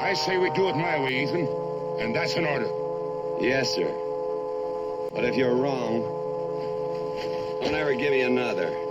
I say we do it my way, Ethan. And that's an order. Yes, sir. But if you're wrong, don't ever give me another.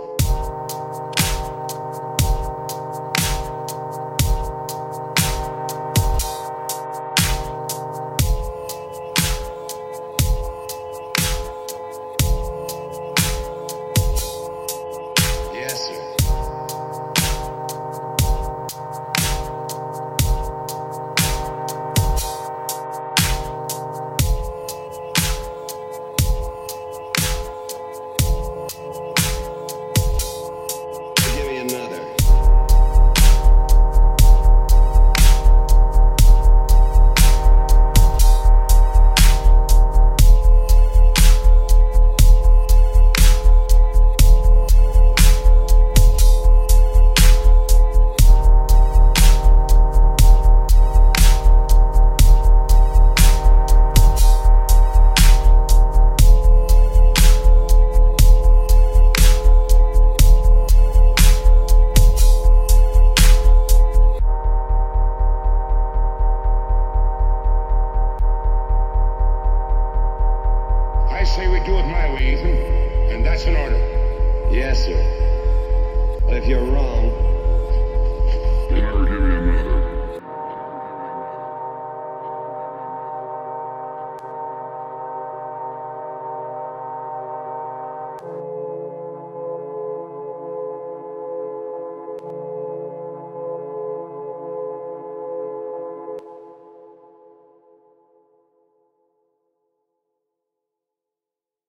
Ethan? And that's an order. Yes, sir. But if you're wrong,